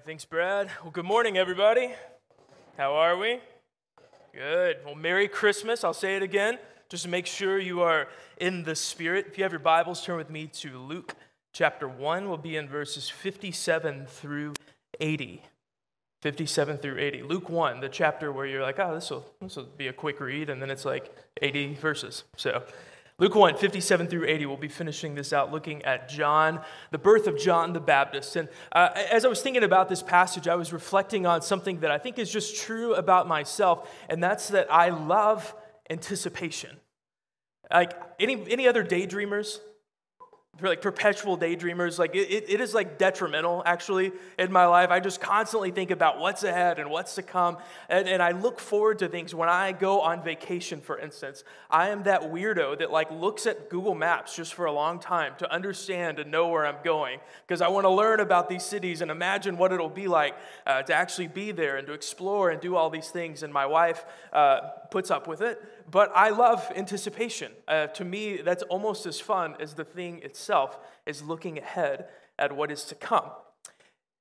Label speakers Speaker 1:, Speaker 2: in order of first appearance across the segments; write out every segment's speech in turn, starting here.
Speaker 1: right, thanks, Brad. Well, good morning, everybody. How are we? Good. Well, Merry Christmas. I'll say it again, just to make sure you are in the Spirit. If you have your Bibles, turn with me to Luke chapter 1. We'll be in verses 57 through 80. 57 through 80. Luke 1, the chapter where you're like, oh, this will this will be a quick read, and then it's like 80 verses. So Luke 1, 57 through 80, we'll be finishing this out looking at John, the birth of John the Baptist. And uh, as I was thinking about this passage, I was reflecting on something that I think is just true about myself, and that's that I love anticipation. Like any, any other daydreamers? Like perpetual daydreamers. Like it, it is like detrimental actually in my life. I just constantly think about what's ahead and what's to come. And, and i look forward to things. When i go on vacation for instance i am that weirdo that like looks at google maps just for a long time to understand and know where i'm going. Because i want to learn about these cities and imagine what it'll be like uh, to actually be there and to explore and do all these things. And my wife uh, puts up with it but I love anticipation. Uh, to me, that's almost as fun as the thing itself is looking ahead at what is to come.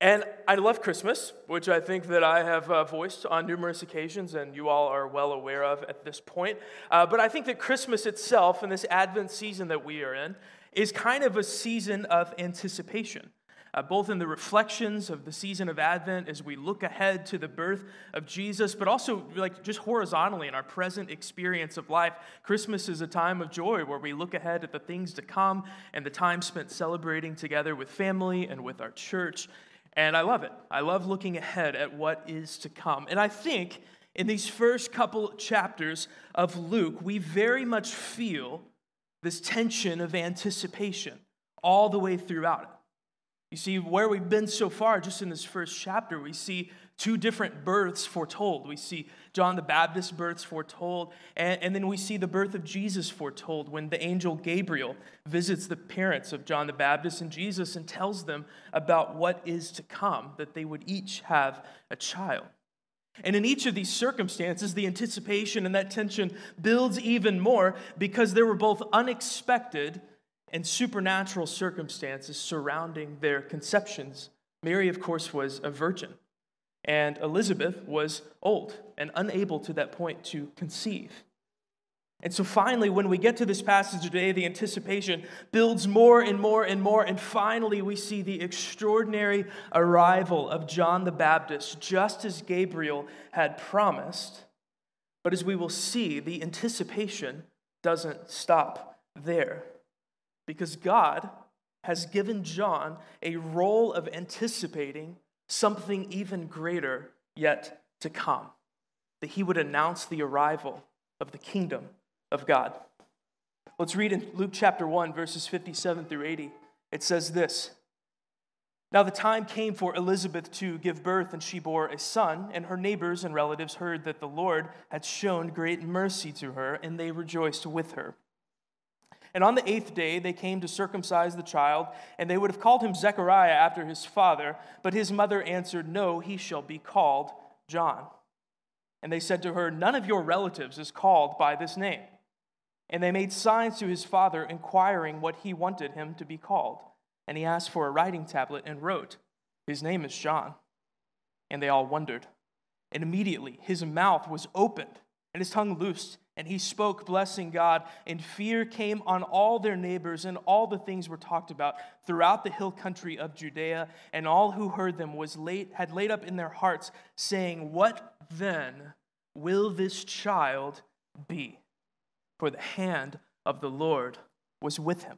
Speaker 1: And I love Christmas, which I think that I have uh, voiced on numerous occasions, and you all are well aware of at this point. Uh, but I think that Christmas itself, and this Advent season that we are in, is kind of a season of anticipation uh, both in the reflections of the season of Advent as we look ahead to the birth of Jesus, but also like just horizontally in our present experience of life. Christmas is a time of joy where we look ahead at the things to come and the time spent celebrating together with family and with our church. And I love it. I love looking ahead at what is to come. And I think in these first couple chapters of Luke, we very much feel this tension of anticipation all the way throughout it. You see, where we've been so far, just in this first chapter, we see two different births foretold. We see John the Baptist's births foretold, and, and, then we see the birth of Jesus foretold when the angel Gabriel visits the parents of John the Baptist and Jesus and tells them about what is to come, that they would each have a child. And in each of these circumstances, the anticipation and that tension builds even more because there were both unexpected and supernatural circumstances surrounding their conceptions. Mary, of course, was a virgin, and Elizabeth was old and unable to that point to conceive. And so finally, when we get to this passage today, the anticipation builds more and more and more. And finally, we see the extraordinary arrival of John the Baptist, just as Gabriel had promised. But as we will see, the anticipation doesn't stop there because God has given John a role of anticipating something even greater yet to come, that he would announce the arrival of the kingdom of God. Let's read in Luke chapter 1, verses 57 through 80. It says this Now the time came for Elizabeth to give birth, and she bore a son, and her neighbors and relatives heard that the Lord had shown great mercy to her, and they rejoiced with her. And on the eighth day, they came to circumcise the child, and they would have called him Zechariah after his father. But his mother answered, No, he shall be called John. And they said to her, None of your relatives is called by this name. And they made signs to his father, inquiring what he wanted him to be called. And he asked for a writing tablet and wrote, His name is John. And they all wondered. And immediately his mouth was opened and his tongue loosed and he spoke, blessing God, and fear came on all their neighbors, and all the things were talked about throughout the hill country of Judea, and all who heard them was late, had laid up in their hearts, saying, What then will this child be? For the hand of the Lord was with him.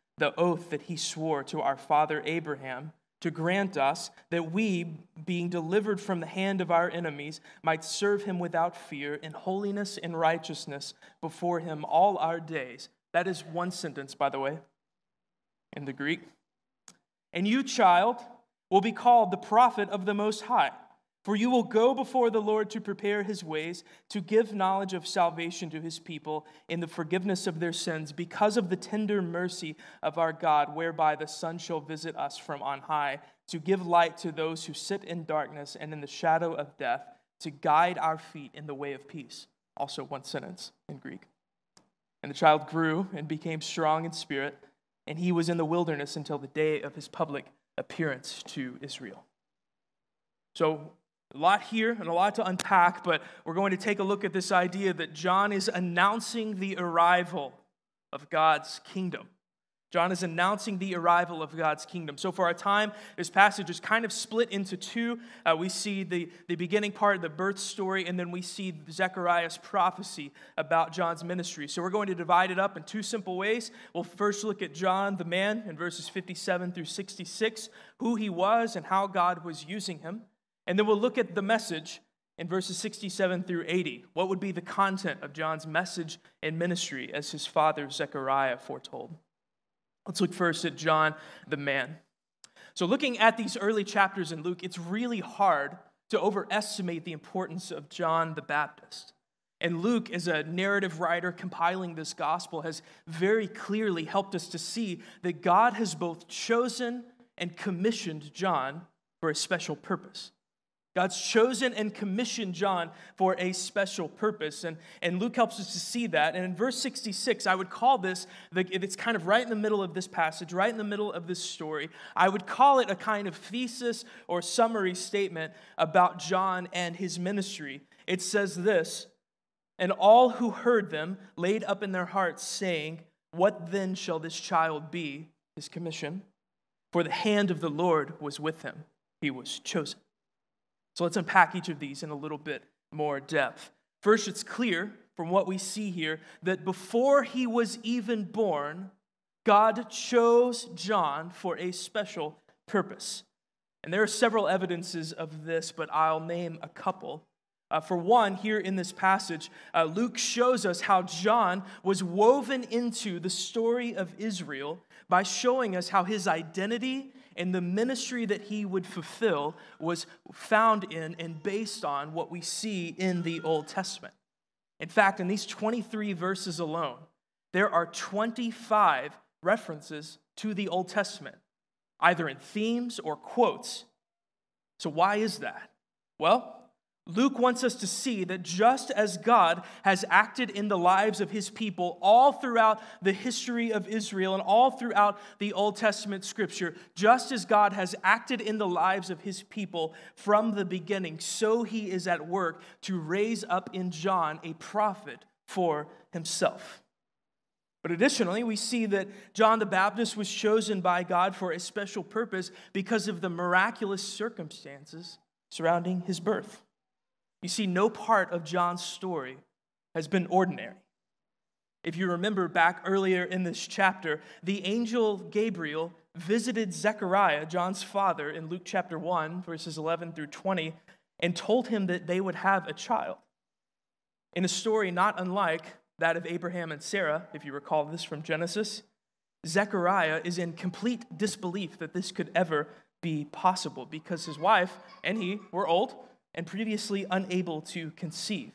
Speaker 1: the oath that he swore to our father Abraham to grant us that we, being delivered from the hand of our enemies, might serve him without fear in holiness and righteousness before him all our days. That is one sentence, by the way, in the Greek. And you, child, will be called the prophet of the Most High. For you will go before the Lord to prepare his ways, to give knowledge of salvation to his people in the forgiveness of their sins, because of the tender mercy of our God, whereby the sun shall visit us from on high, to give light to those who sit in darkness and in the shadow of death, to guide our feet in the way of peace. Also, one sentence in Greek. And the child grew and became strong in spirit, and he was in the wilderness until the day of his public appearance to Israel. So, a lot here and a lot to unpack, but we're going to take a look at this idea that John is announcing the arrival of God's kingdom. John is announcing the arrival of God's kingdom. So, for our time, this passage is kind of split into two. Uh, we see the, the beginning part, of the birth story, and then we see Zechariah's prophecy about John's ministry. So, we're going to divide it up in two simple ways. We'll first look at John, the man, in verses 57 through 66, who he was and how God was using him. And then we'll look at the message in verses 67 through 80. What would be the content of John's message and ministry as his father Zechariah foretold? Let's look first at John the man. So, looking at these early chapters in Luke, it's really hard to overestimate the importance of John the Baptist. And Luke, as a narrative writer compiling this gospel, has very clearly helped us to see that God has both chosen and commissioned John for a special purpose. God's chosen and commissioned John for a special purpose. And, and Luke helps us to see that. And in verse 66, I would call this, if it's kind of right in the middle of this passage, right in the middle of this story. I would call it a kind of thesis or summary statement about John and his ministry. It says this And all who heard them laid up in their hearts, saying, What then shall this child be? His commission. For the hand of the Lord was with him, he was chosen. So let's unpack each of these in a little bit more depth. First, it's clear from what we see here that before he was even born, God chose John for a special purpose. And there are several evidences of this, but I'll name a couple. Uh, for one, here in this passage, uh, Luke shows us how John was woven into the story of Israel by showing us how his identity and the ministry that he would fulfill was found in and based on what we see in the Old Testament. In fact, in these 23 verses alone, there are 25 references to the Old Testament, either in themes or quotes. So, why is that? Well, Luke wants us to see that just as God has acted in the lives of his people all throughout the history of Israel and all throughout the Old Testament scripture, just as God has acted in the lives of his people from the beginning, so he is at work to raise up in John a prophet for himself. But additionally, we see that John the Baptist was chosen by God for a special purpose because of the miraculous circumstances surrounding his birth. You see, no part of John's story has been ordinary. If you remember back earlier in this chapter, the angel Gabriel visited Zechariah, John's father, in Luke chapter 1, verses 11 through 20, and told him that they would have a child. In a story not unlike that of Abraham and Sarah, if you recall this from Genesis, Zechariah is in complete disbelief that this could ever be possible because his wife and he were old and previously unable to conceive.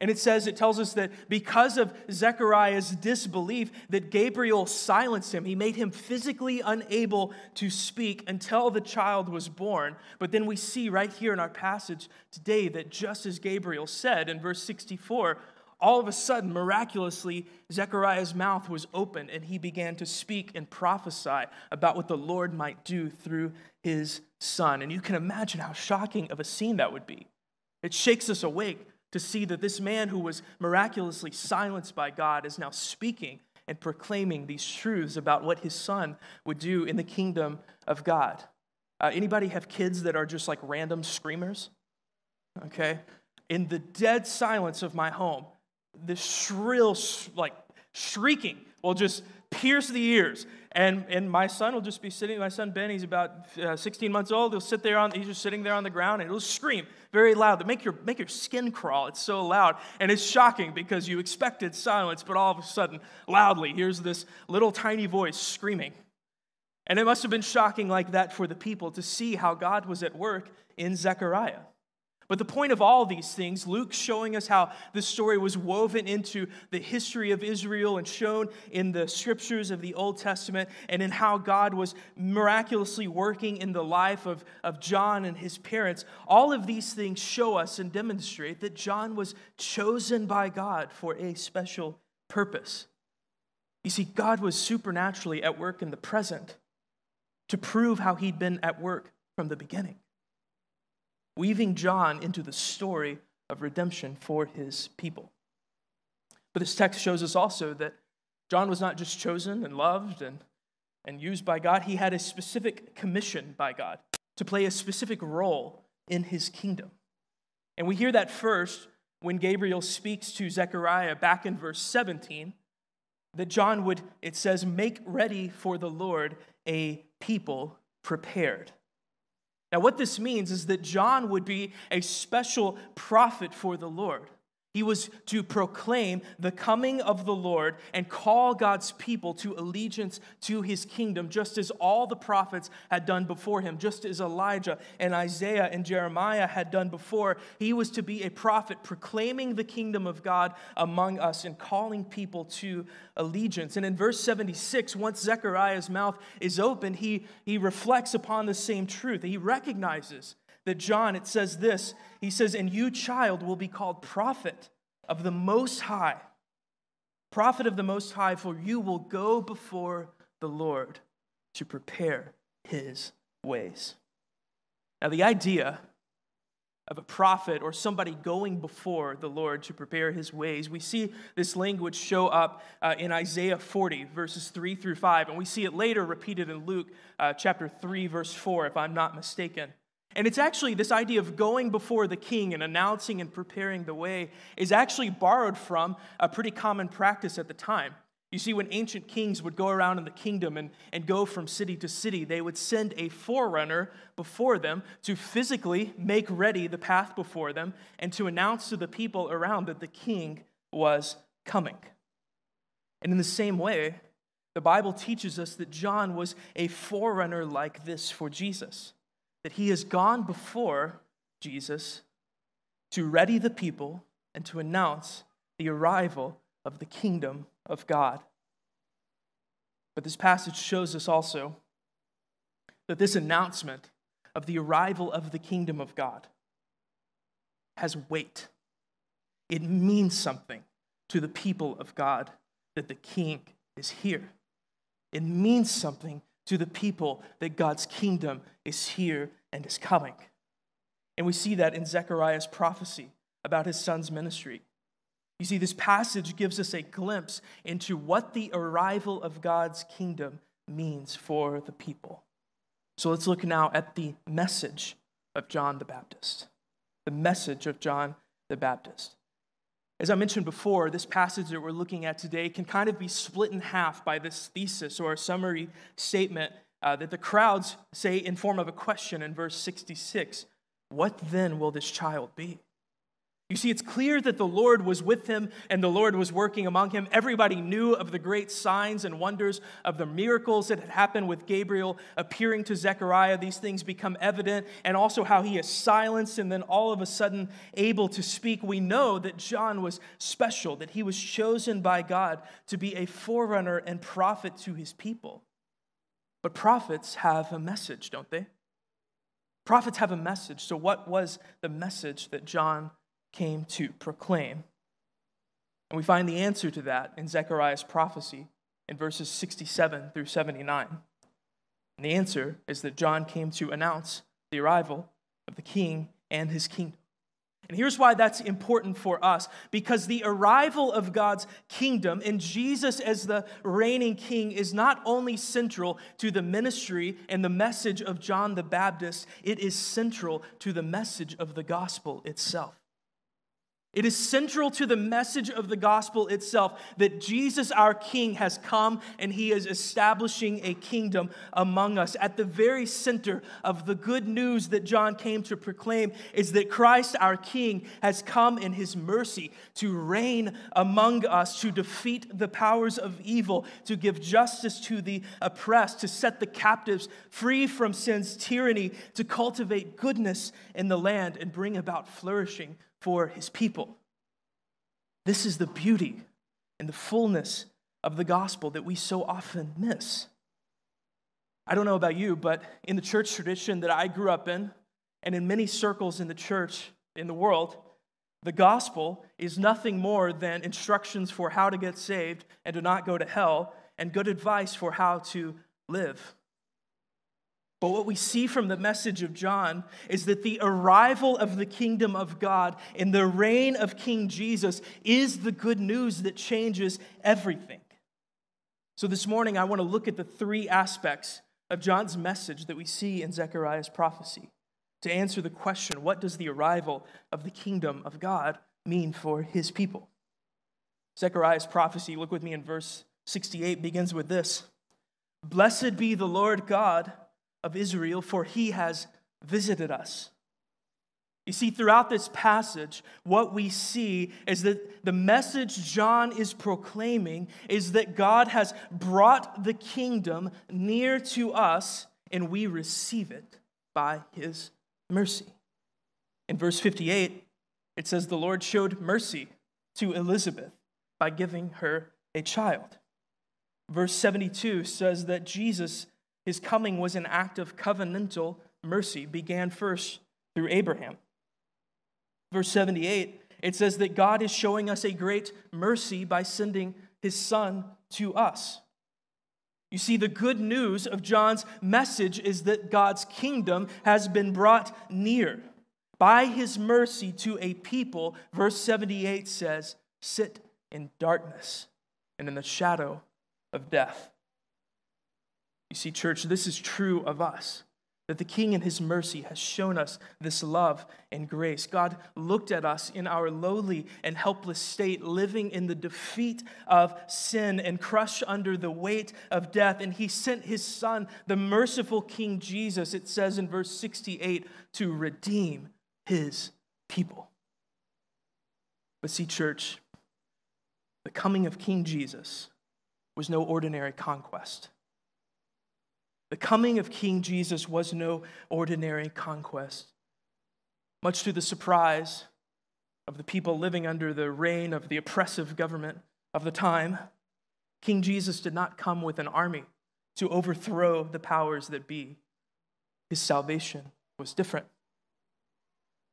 Speaker 1: And it says, it tells us that because of Zechariah's disbelief, that Gabriel silenced him. He made him physically unable to speak until the child was born. But then we see right here in our passage today that just as Gabriel said in verse 64, all of a sudden, miraculously, Zechariah's mouth was open and he began to speak and prophesy about what the Lord might do through his son. And you can imagine how shocking of a scene that would be. It shakes us awake to see that this man who was miraculously silenced by God is now speaking and proclaiming these truths about what his son would do in the kingdom of God. Uh, anybody have kids that are just like random screamers? Okay. In the dead silence of my home, this shrill, like shrieking will just pierce the ears. And, and my son will just be sitting, my son Ben, he's about uh, 16 months old. He'll sit there on, he's just sitting there on the ground and he'll scream very loud to make your, make your skin crawl. It's so loud. And it's shocking because you expected silence, but all of a sudden, loudly, here's this little tiny voice screaming. And it must have been shocking like that for the people to see how God was at work in Zechariah. But the point of all these things, Luke showing us how this story was woven into the history of Israel and shown in the scriptures of the Old Testament, and in how God was miraculously working in the life of, of John and his parents. All of these things show us and demonstrate that John was chosen by God for a special purpose. You see, God was supernaturally at work in the present to prove how he'd been at work from the beginning, weaving John into the story of redemption for his people. But this text shows us also that John was not just chosen and loved and, and used by God, he had a specific commission by God to play a specific role in his kingdom. And we hear that first when Gabriel speaks to Zechariah back in verse 17 that John would, it says, make ready for the Lord a people prepared. Now, what this means is that John would be a special prophet for the Lord. He was to proclaim the coming of the Lord and call God's people to allegiance to his kingdom, just as all the prophets had done before him, just as Elijah and Isaiah and Jeremiah had done before. He was to be a prophet proclaiming the kingdom of God among us and calling people to allegiance. And in verse 76, once Zechariah's mouth is open, he, he reflects upon the same truth. He recognizes that John, it says this He says, And you, child, will be called prophet of the Most High. Prophet of the Most High, for you will go before the Lord to prepare his ways. Now, the idea of a prophet or somebody going before the Lord to prepare his ways. We see this language show up uh, in Isaiah 40, verses 3 through 5, and we see it later repeated in Luke uh, chapter 3, verse 4, if I'm not mistaken. And it's actually this idea of going before the king and announcing and preparing the way is actually borrowed from a pretty common practice at the time. You see, when ancient kings would go around in the kingdom and, and go from city to city, they would send a forerunner before them to physically make ready the path before them and to announce to the people around that the king was coming. And in the same way, the Bible teaches us that John was a forerunner like this for Jesus that he has gone before Jesus to ready the people and to announce the arrival of the kingdom of God. But this passage shows us also that this announcement of the arrival of the kingdom of God has weight. It means something to the people of God that the king is here. It means something to the people that God's kingdom is here and is coming. And we see that in Zechariah's prophecy about his son's ministry. You see, this passage gives us a glimpse into what the arrival of God's kingdom means for the people. So let's look now at the message of John the Baptist. The message of John the Baptist. As I mentioned before, this passage that we're looking at today can kind of be split in half by this thesis or a summary statement uh, that the crowds say in form of a question in verse 66 What then will this child be? You see, it's clear that the Lord was with him and the Lord was working among him. Everybody knew of the great signs and wonders of the miracles that had happened with Gabriel appearing to Zechariah. These things become evident, and also how he is silenced and then all of a sudden able to speak. We know that John was special, that he was chosen by God to be a forerunner and prophet to his people. But prophets have a message, don't they? Prophets have a message. So, what was the message that John came to proclaim. And we find the answer to that in Zechariah's prophecy in verses 67 through 79. And the answer is that John came to announce the arrival of the king and his kingdom. And here's why that's important for us because the arrival of God's kingdom and Jesus as the reigning king is not only central to the ministry and the message of John the Baptist, it is central to the message of the gospel itself. It is central to the message of the gospel itself that Jesus, our King, has come and he is establishing a kingdom among us. At the very center of the good news that John came to proclaim is that Christ, our King, has come in his mercy to reign among us, to defeat the powers of evil, to give justice to the oppressed, to set the captives free from sin's tyranny, to cultivate goodness in the land and bring about flourishing for his people. This is the beauty and the fullness of the gospel that we so often miss. I don't know about you, but in the church tradition that I grew up in, and in many circles in the church in the world, the gospel is nothing more than instructions for how to get saved and to not go to hell, and good advice for how to live. But what we see from the message of John is that the arrival of the kingdom of God in the reign of King Jesus is the good news that changes everything. So this morning, I want to look at the three aspects of John's message that we see in Zechariah's prophecy to answer the question what does the arrival of the kingdom of God mean for his people? Zechariah's prophecy, look with me in verse 68, begins with this Blessed be the Lord God of Israel, for he has visited us. You see, throughout this passage, what we see is that the message John is proclaiming is that God has brought the kingdom near to us and we receive it by his mercy. In verse 58, it says, The Lord showed mercy to Elizabeth by giving her a child. Verse 72 says that Jesus his coming was an act of covenantal mercy, began first through Abraham. Verse 78, it says that God is showing us a great mercy by sending his son to us. You see, the good news of John's message is that God's kingdom has been brought near by his mercy to a people, verse 78 says, sit in darkness and in the shadow of death. You see, church, this is true of us. That the King in His mercy has shown us this love and grace. God looked at us in our lowly and helpless state, living in the defeat of sin and crushed under the weight of death. And He sent His Son, the merciful King Jesus, it says in verse 68, to redeem His people. But see, church, the coming of King Jesus was no ordinary conquest. The coming of King Jesus was no ordinary conquest. Much to the surprise of the people living under the reign of the oppressive government of the time, King Jesus did not come with an army to overthrow the powers that be. His salvation was different.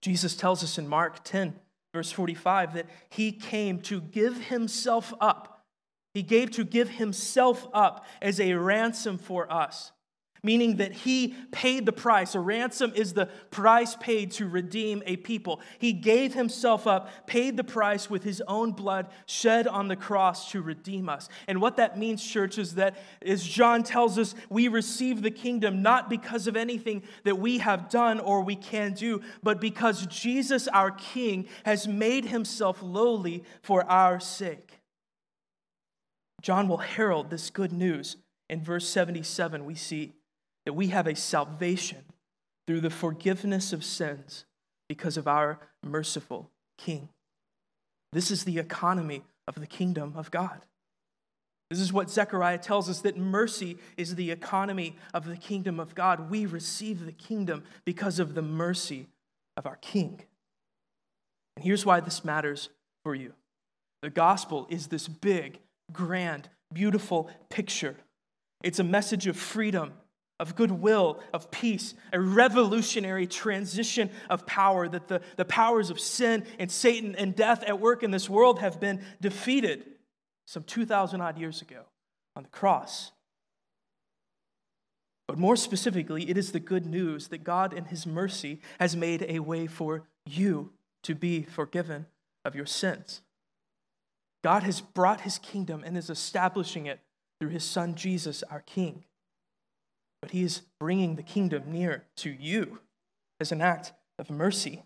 Speaker 1: Jesus tells us in Mark 10, verse 45, that he came to give himself up. He gave to give himself up as a ransom for us meaning that he paid the price. A ransom is the price paid to redeem a people. He gave himself up, paid the price with his own blood shed on the cross to redeem us. And what that means, church, is that, as John tells us, we receive the kingdom not because of anything that we have done or we can do, but because Jesus, our King, has made himself lowly for our sake. John will herald this good news. In verse 77, we see that we have a salvation through the forgiveness of sins because of our merciful King. This is the economy of the kingdom of God. This is what Zechariah tells us that mercy is the economy of the kingdom of God. We receive the kingdom because of the mercy of our King. And here's why this matters for you the gospel is this big, grand, beautiful picture. It's a message of freedom of goodwill, of peace, a revolutionary transition of power, that the, the powers of sin and Satan and death at work in this world have been defeated some 2,000 odd years ago on the cross. But more specifically, it is the good news that God, in His mercy, has made a way for you to be forgiven of your sins. God has brought His kingdom and is establishing it through His Son Jesus, our King but he is bringing the kingdom near to you as an act of mercy.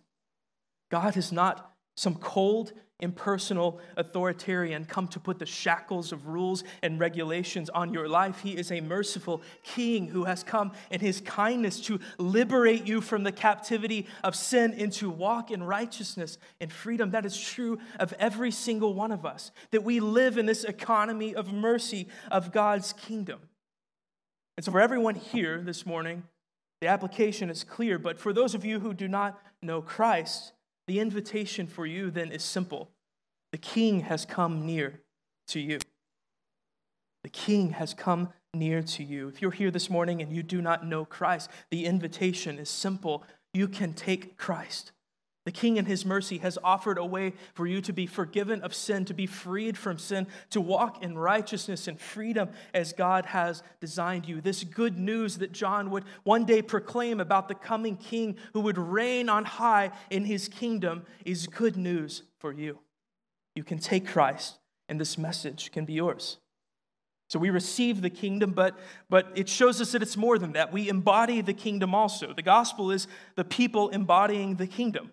Speaker 1: God is not some cold, impersonal authoritarian come to put the shackles of rules and regulations on your life. He is a merciful king who has come in his kindness to liberate you from the captivity of sin and to walk in righteousness and freedom. That is true of every single one of us, that we live in this economy of mercy of God's kingdom. And so, for everyone here this morning, the application is clear, but for those of you who do not know Christ, the invitation for you then is simple the king has come near to you. The king has come near to you. If you're here this morning and you do not know Christ, the invitation is simple. You can take Christ. The King, in His mercy, has offered a way for you to be forgiven of sin, to be freed from sin, to walk in righteousness and freedom as God has designed you. This good news that John would one day proclaim about the coming King who would reign on high in His kingdom is good news for you. You can take Christ, and this message can be yours. So we receive the kingdom, but, but it shows us that it's more than that. We embody the kingdom also. The gospel is the people embodying the kingdom.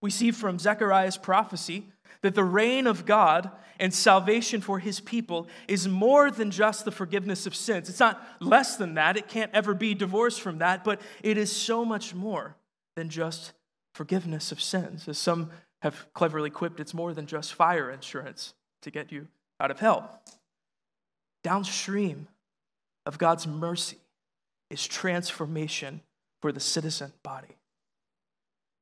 Speaker 1: We see from Zechariah's prophecy that the reign of God and salvation for his people is more than just the forgiveness of sins. It's not less than that. It can't ever be divorced from that, but it is so much more than just forgiveness of sins. As some have cleverly quipped, it's more than just fire insurance to get you out of hell. Downstream of God's mercy is transformation for the citizen body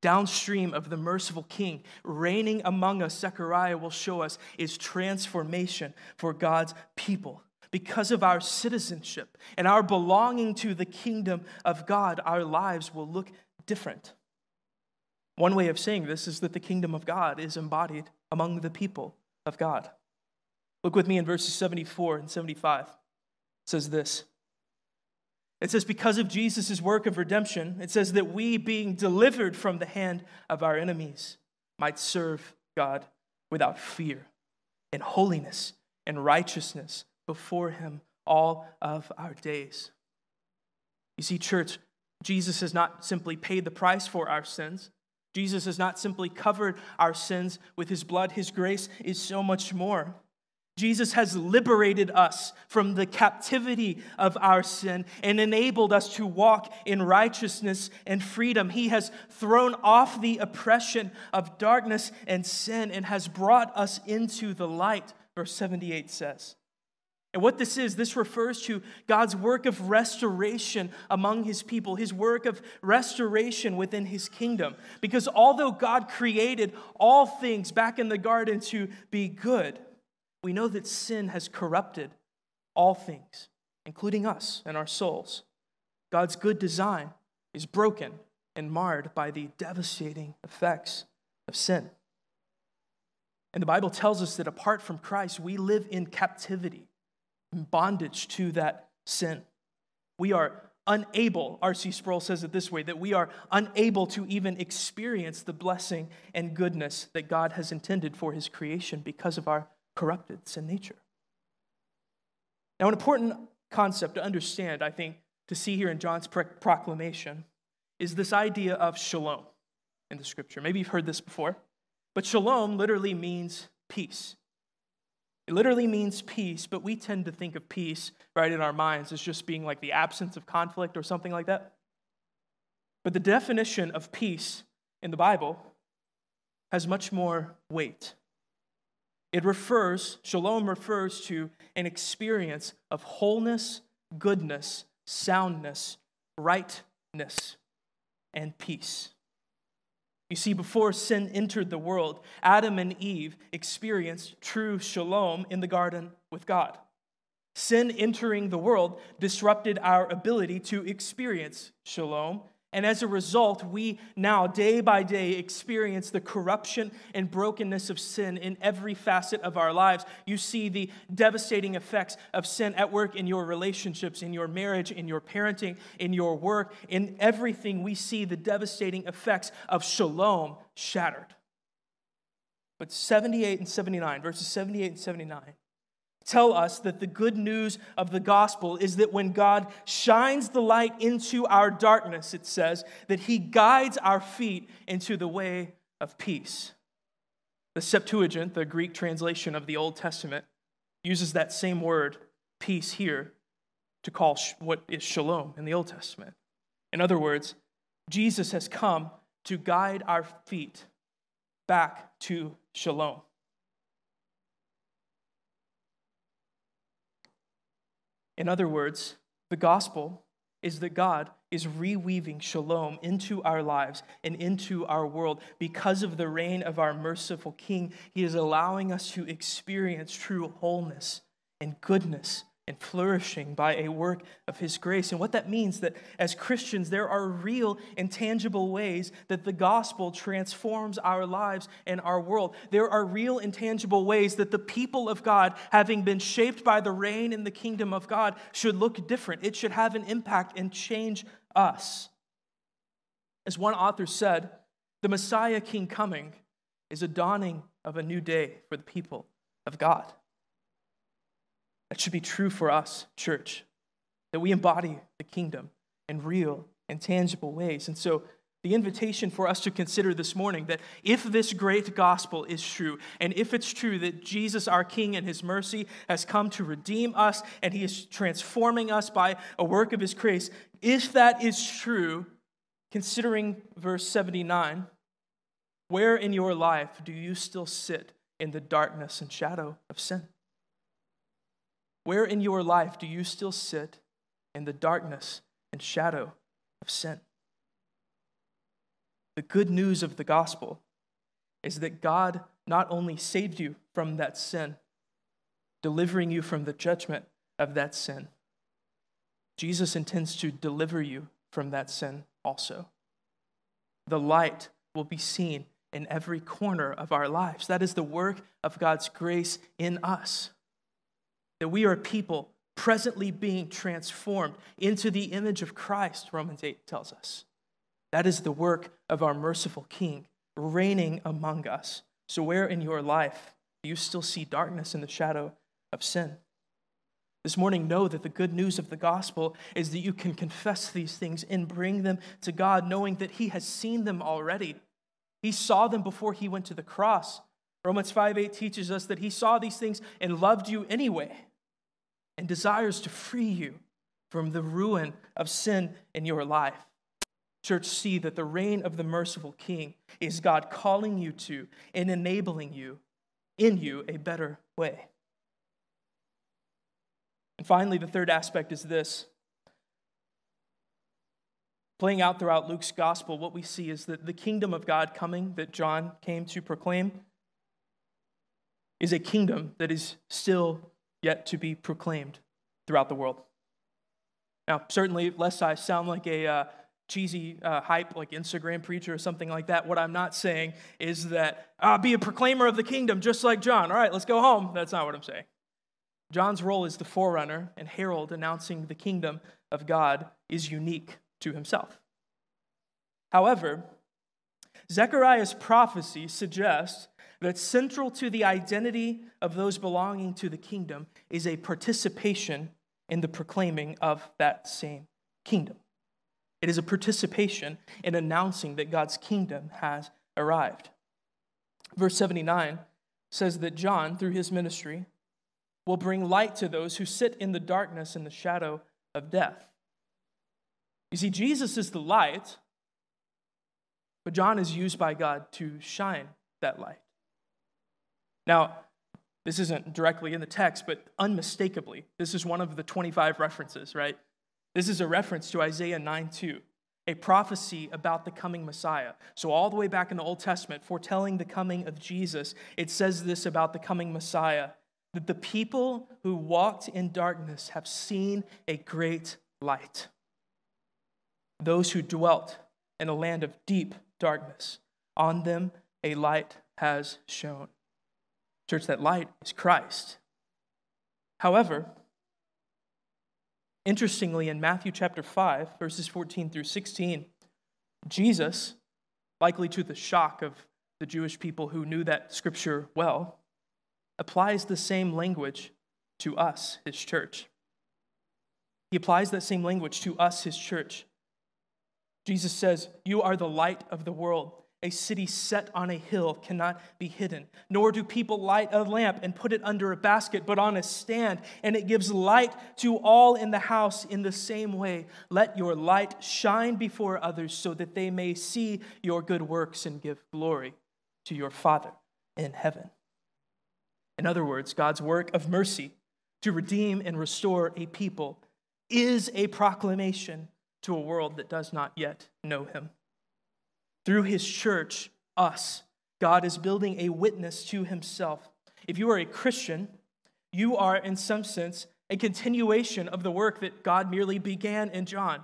Speaker 1: downstream of the merciful king reigning among us, Zechariah will show us, is transformation for God's people. Because of our citizenship and our belonging to the kingdom of God, our lives will look different. One way of saying this is that the kingdom of God is embodied among the people of God. Look with me in verses 74 and 75. It says this it says, because of Jesus' work of redemption, it says that we, being delivered from the hand of our enemies, might serve God without fear, in holiness and righteousness before Him all of our days. You see, church, Jesus has not simply paid the price for our sins. Jesus has not simply covered our sins with his blood. His grace is so much more. Jesus has liberated us from the captivity of our sin and enabled us to walk in righteousness and freedom. He has thrown off the oppression of darkness and sin and has brought us into the light, verse 78 says. And what this is, this refers to God's work of restoration among his people, his work of restoration within his kingdom. Because although God created all things back in the garden to be good, we know that sin has corrupted all things, including us and our souls. God's good design is broken and marred by the devastating effects of sin. And the Bible tells us that apart from Christ, we live in captivity, in bondage to that sin. We are unable, R.C. Sproul says it this way, that we are unable to even experience the blessing and goodness that God has intended for his creation because of our corrupted sin nature. Now, an important concept to understand, I think, to see here in John's proclamation is this idea of shalom in the scripture. Maybe you've heard this before, but shalom literally means peace. It literally means peace, but we tend to think of peace, right, in our minds as just being like the absence of conflict or something like that. But the definition of peace in the Bible has much more weight. It refers, shalom refers to an experience of wholeness, goodness, soundness, rightness, and peace. You see, before sin entered the world, Adam and Eve experienced true shalom in the garden with God. Sin entering the world disrupted our ability to experience shalom and as a result, we now, day by day, experience the corruption and brokenness of sin in every facet of our lives. You see the devastating effects of sin at work in your relationships, in your marriage, in your parenting, in your work, in everything. We see the devastating effects of shalom shattered. But 78 and 79, verses 78 and 79, tell us that the good news of the gospel is that when God shines the light into our darkness, it says that he guides our feet into the way of peace. The Septuagint, the Greek translation of the Old Testament, uses that same word, peace, here to call what is shalom in the Old Testament. In other words, Jesus has come to guide our feet back to shalom. In other words, the gospel is that God is reweaving shalom into our lives and into our world. Because of the reign of our merciful King, He is allowing us to experience true wholeness and goodness and flourishing by a work of his grace. And what that means that as Christians there are real and tangible ways that the gospel transforms our lives and our world. There are real and tangible ways that the people of God having been shaped by the reign in the kingdom of God should look different. It should have an impact and change us. As one author said, the Messiah King coming is a dawning of a new day for the people of God. That should be true for us, church, that we embody the kingdom in real and tangible ways. And so, the invitation for us to consider this morning that if this great gospel is true, and if it's true that Jesus, our King, and his mercy has come to redeem us and he is transforming us by a work of his grace, if that is true, considering verse 79, where in your life do you still sit in the darkness and shadow of sin? Where in your life do you still sit in the darkness and shadow of sin? The good news of the gospel is that God not only saved you from that sin, delivering you from the judgment of that sin, Jesus intends to deliver you from that sin also. The light will be seen in every corner of our lives. That is the work of God's grace in us that we are a people presently being transformed into the image of Christ, Romans 8 tells us. That is the work of our merciful King reigning among us. So, where in your life do you still see darkness in the shadow of sin? This morning, know that the good news of the gospel is that you can confess these things and bring them to God, knowing that He has seen them already. He saw them before He went to the cross. Romans 5 8 teaches us that He saw these things and loved you anyway and desires to free you from the ruin of sin in your life. Church, see that the reign of the merciful King is God calling you to and enabling you in you a better way. And finally, the third aspect is this. Playing out throughout Luke's gospel, what we see is that the kingdom of God coming that John came to proclaim is a kingdom that is still yet to be proclaimed throughout the world. Now, certainly, lest I sound like a uh, cheesy uh, hype, like Instagram preacher or something like that, what I'm not saying is that uh, be a proclaimer of the kingdom just like John. All right, let's go home. That's not what I'm saying. John's role as the forerunner and herald announcing the kingdom of God is unique to himself. However, Zechariah's prophecy suggests that central to the identity of those belonging to the kingdom is a participation in the proclaiming of that same kingdom. It is a participation in announcing that God's kingdom has arrived. Verse 79 says that John, through his ministry, will bring light to those who sit in the darkness and the shadow of death. You see, Jesus is the light, but John is used by God to shine that light. Now, this isn't directly in the text, but unmistakably, this is one of the 25 references, right? This is a reference to Isaiah 9 2, a prophecy about the coming Messiah. So, all the way back in the Old Testament, foretelling the coming of Jesus, it says this about the coming Messiah that the people who walked in darkness have seen a great light. Those who dwelt in a land of deep darkness, on them a light has shone. Church, that light is Christ. However, interestingly, in Matthew chapter 5, verses 14 through 16, Jesus, likely to the shock of the Jewish people who knew that scripture well, applies the same language to us, his church. He applies that same language to us, his church. Jesus says, You are the light of the world. A city set on a hill cannot be hidden. Nor do people light a lamp and put it under a basket, but on a stand, and it gives light to all in the house in the same way. Let your light shine before others so that they may see your good works and give glory to your Father in heaven. In other words, God's work of mercy to redeem and restore a people is a proclamation to a world that does not yet know him. Through his church, us, God is building a witness to himself. If you are a Christian, you are, in some sense, a continuation of the work that God merely began in John.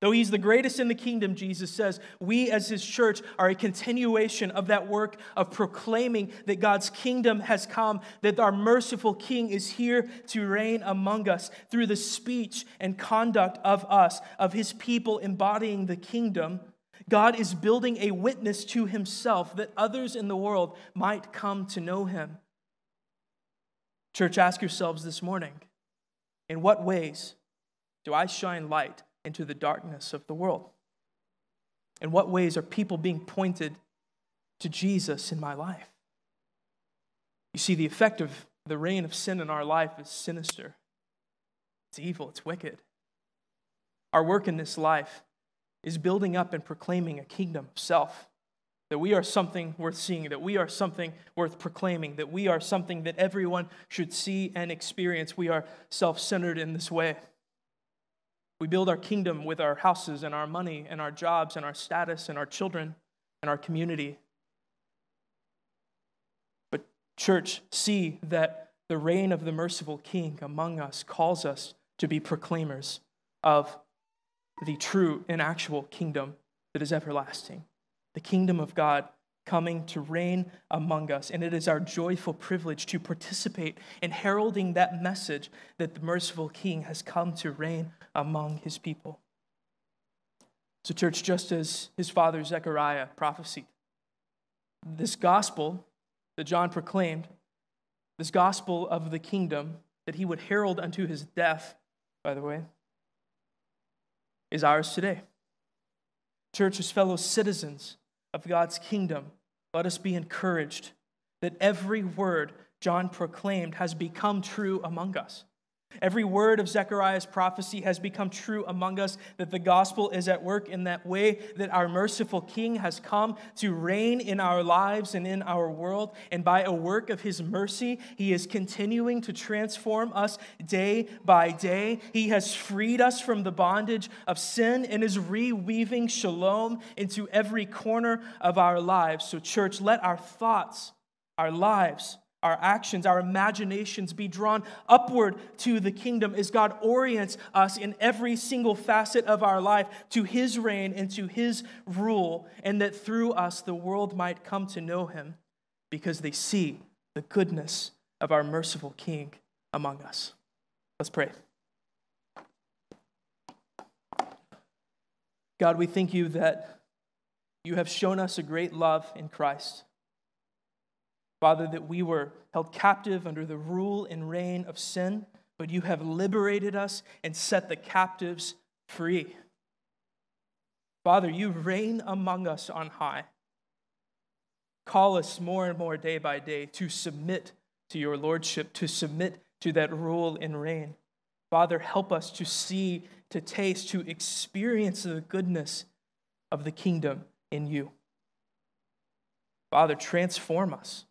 Speaker 1: Though he's the greatest in the kingdom, Jesus says, we as his church are a continuation of that work of proclaiming that God's kingdom has come, that our merciful king is here to reign among us through the speech and conduct of us, of his people embodying the kingdom. God is building a witness to himself that others in the world might come to know him. Church, ask yourselves this morning in what ways do I shine light into the darkness of the world? In what ways are people being pointed to Jesus in my life? You see, the effect of the reign of sin in our life is sinister, it's evil, it's wicked. Our work in this life is building up and proclaiming a kingdom of self. That we are something worth seeing, that we are something worth proclaiming, that we are something that everyone should see and experience. We are self centered in this way. We build our kingdom with our houses and our money and our jobs and our status and our children and our community. But, church, see that the reign of the merciful King among us calls us to be proclaimers of the true and actual kingdom that is everlasting, the kingdom of God coming to reign among us. And it is our joyful privilege to participate in heralding that message that the merciful King has come to reign among his people. So, church, just as his father Zechariah prophesied, this gospel that John proclaimed, this gospel of the kingdom that he would herald unto his death, by the way, is ours today. Church, as fellow citizens of God's kingdom, let us be encouraged that every word John proclaimed has become true among us. Every word of Zechariah's prophecy has become true among us that the gospel is at work in that way, that our merciful King has come to reign in our lives and in our world. And by a work of his mercy, he is continuing to transform us day by day. He has freed us from the bondage of sin and is reweaving shalom into every corner of our lives. So, church, let our thoughts, our lives, our actions, our imaginations be drawn upward to the kingdom as God orients us in every single facet of our life to His reign and to His rule, and that through us the world might come to know Him because they see the goodness of our merciful King among us. Let's pray. God, we thank you that you have shown us a great love in Christ. Father, that we were held captive under the rule and reign of sin, but you have liberated us and set the captives free. Father, you reign among us on high. Call us more and more day by day to submit to your lordship, to submit to that rule and reign. Father, help us to see, to taste, to experience the goodness of the kingdom in you. Father, transform us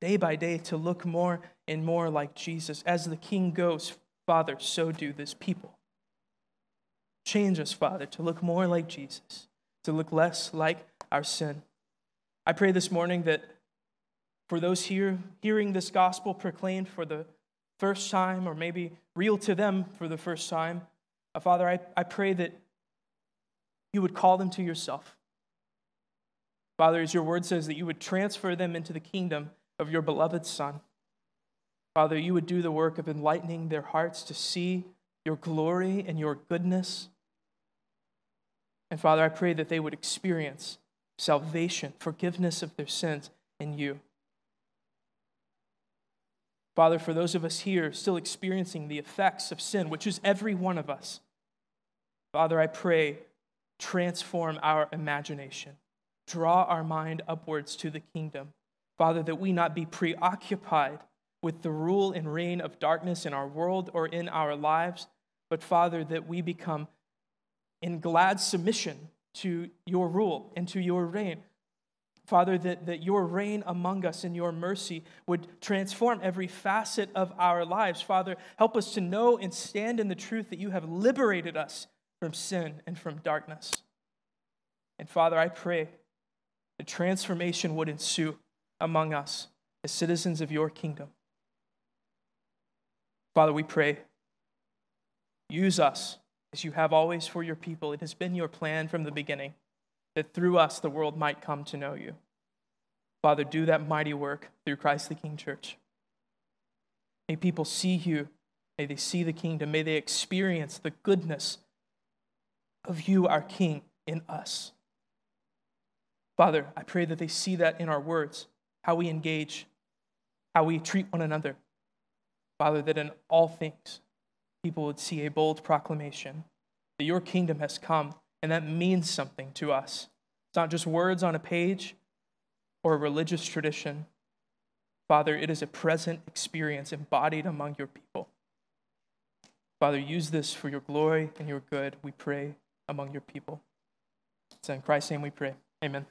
Speaker 1: day by day to look more and more like Jesus. As the King goes, Father, so do this people. Change us, Father, to look more like Jesus, to look less like our sin. I pray this morning that for those here hearing this gospel proclaimed for the first time, or maybe real to them for the first time, uh, Father, I, I pray that you would call them to yourself. Father, as your word says, that you would transfer them into the kingdom of your beloved Son. Father, you would do the work of enlightening their hearts to see your glory and your goodness. And Father, I pray that they would experience salvation, forgiveness of their sins in you. Father, for those of us here still experiencing the effects of sin, which is every one of us, Father, I pray, transform our imagination. draw our mind upwards to the kingdom. Father, that we not be preoccupied with the rule and reign of darkness in our world or in our lives, but Father, that we become in glad submission to your rule and to your reign. Father, that, that your reign among us and your mercy would transform every facet of our lives. Father, help us to know and stand in the truth that you have liberated us from sin and from darkness. And Father, I pray that transformation would ensue among us as citizens of your kingdom. Father, we pray, use us as you have always for your people. It has been your plan from the beginning that through us the world might come to know you. Father, do that mighty work through Christ the King Church. May people see you. May they see the kingdom. May they experience the goodness of you, our King, in us. Father, I pray that they see that in our words, how we engage, how we treat one another. Father, that in all things, people would see a bold proclamation that your kingdom has come, and that means something to us. It's not just words on a page or a religious tradition. Father, it is a present experience embodied among your people. Father, use this for your glory and your good, we pray, among your people. It's in Christ's name we pray. Amen.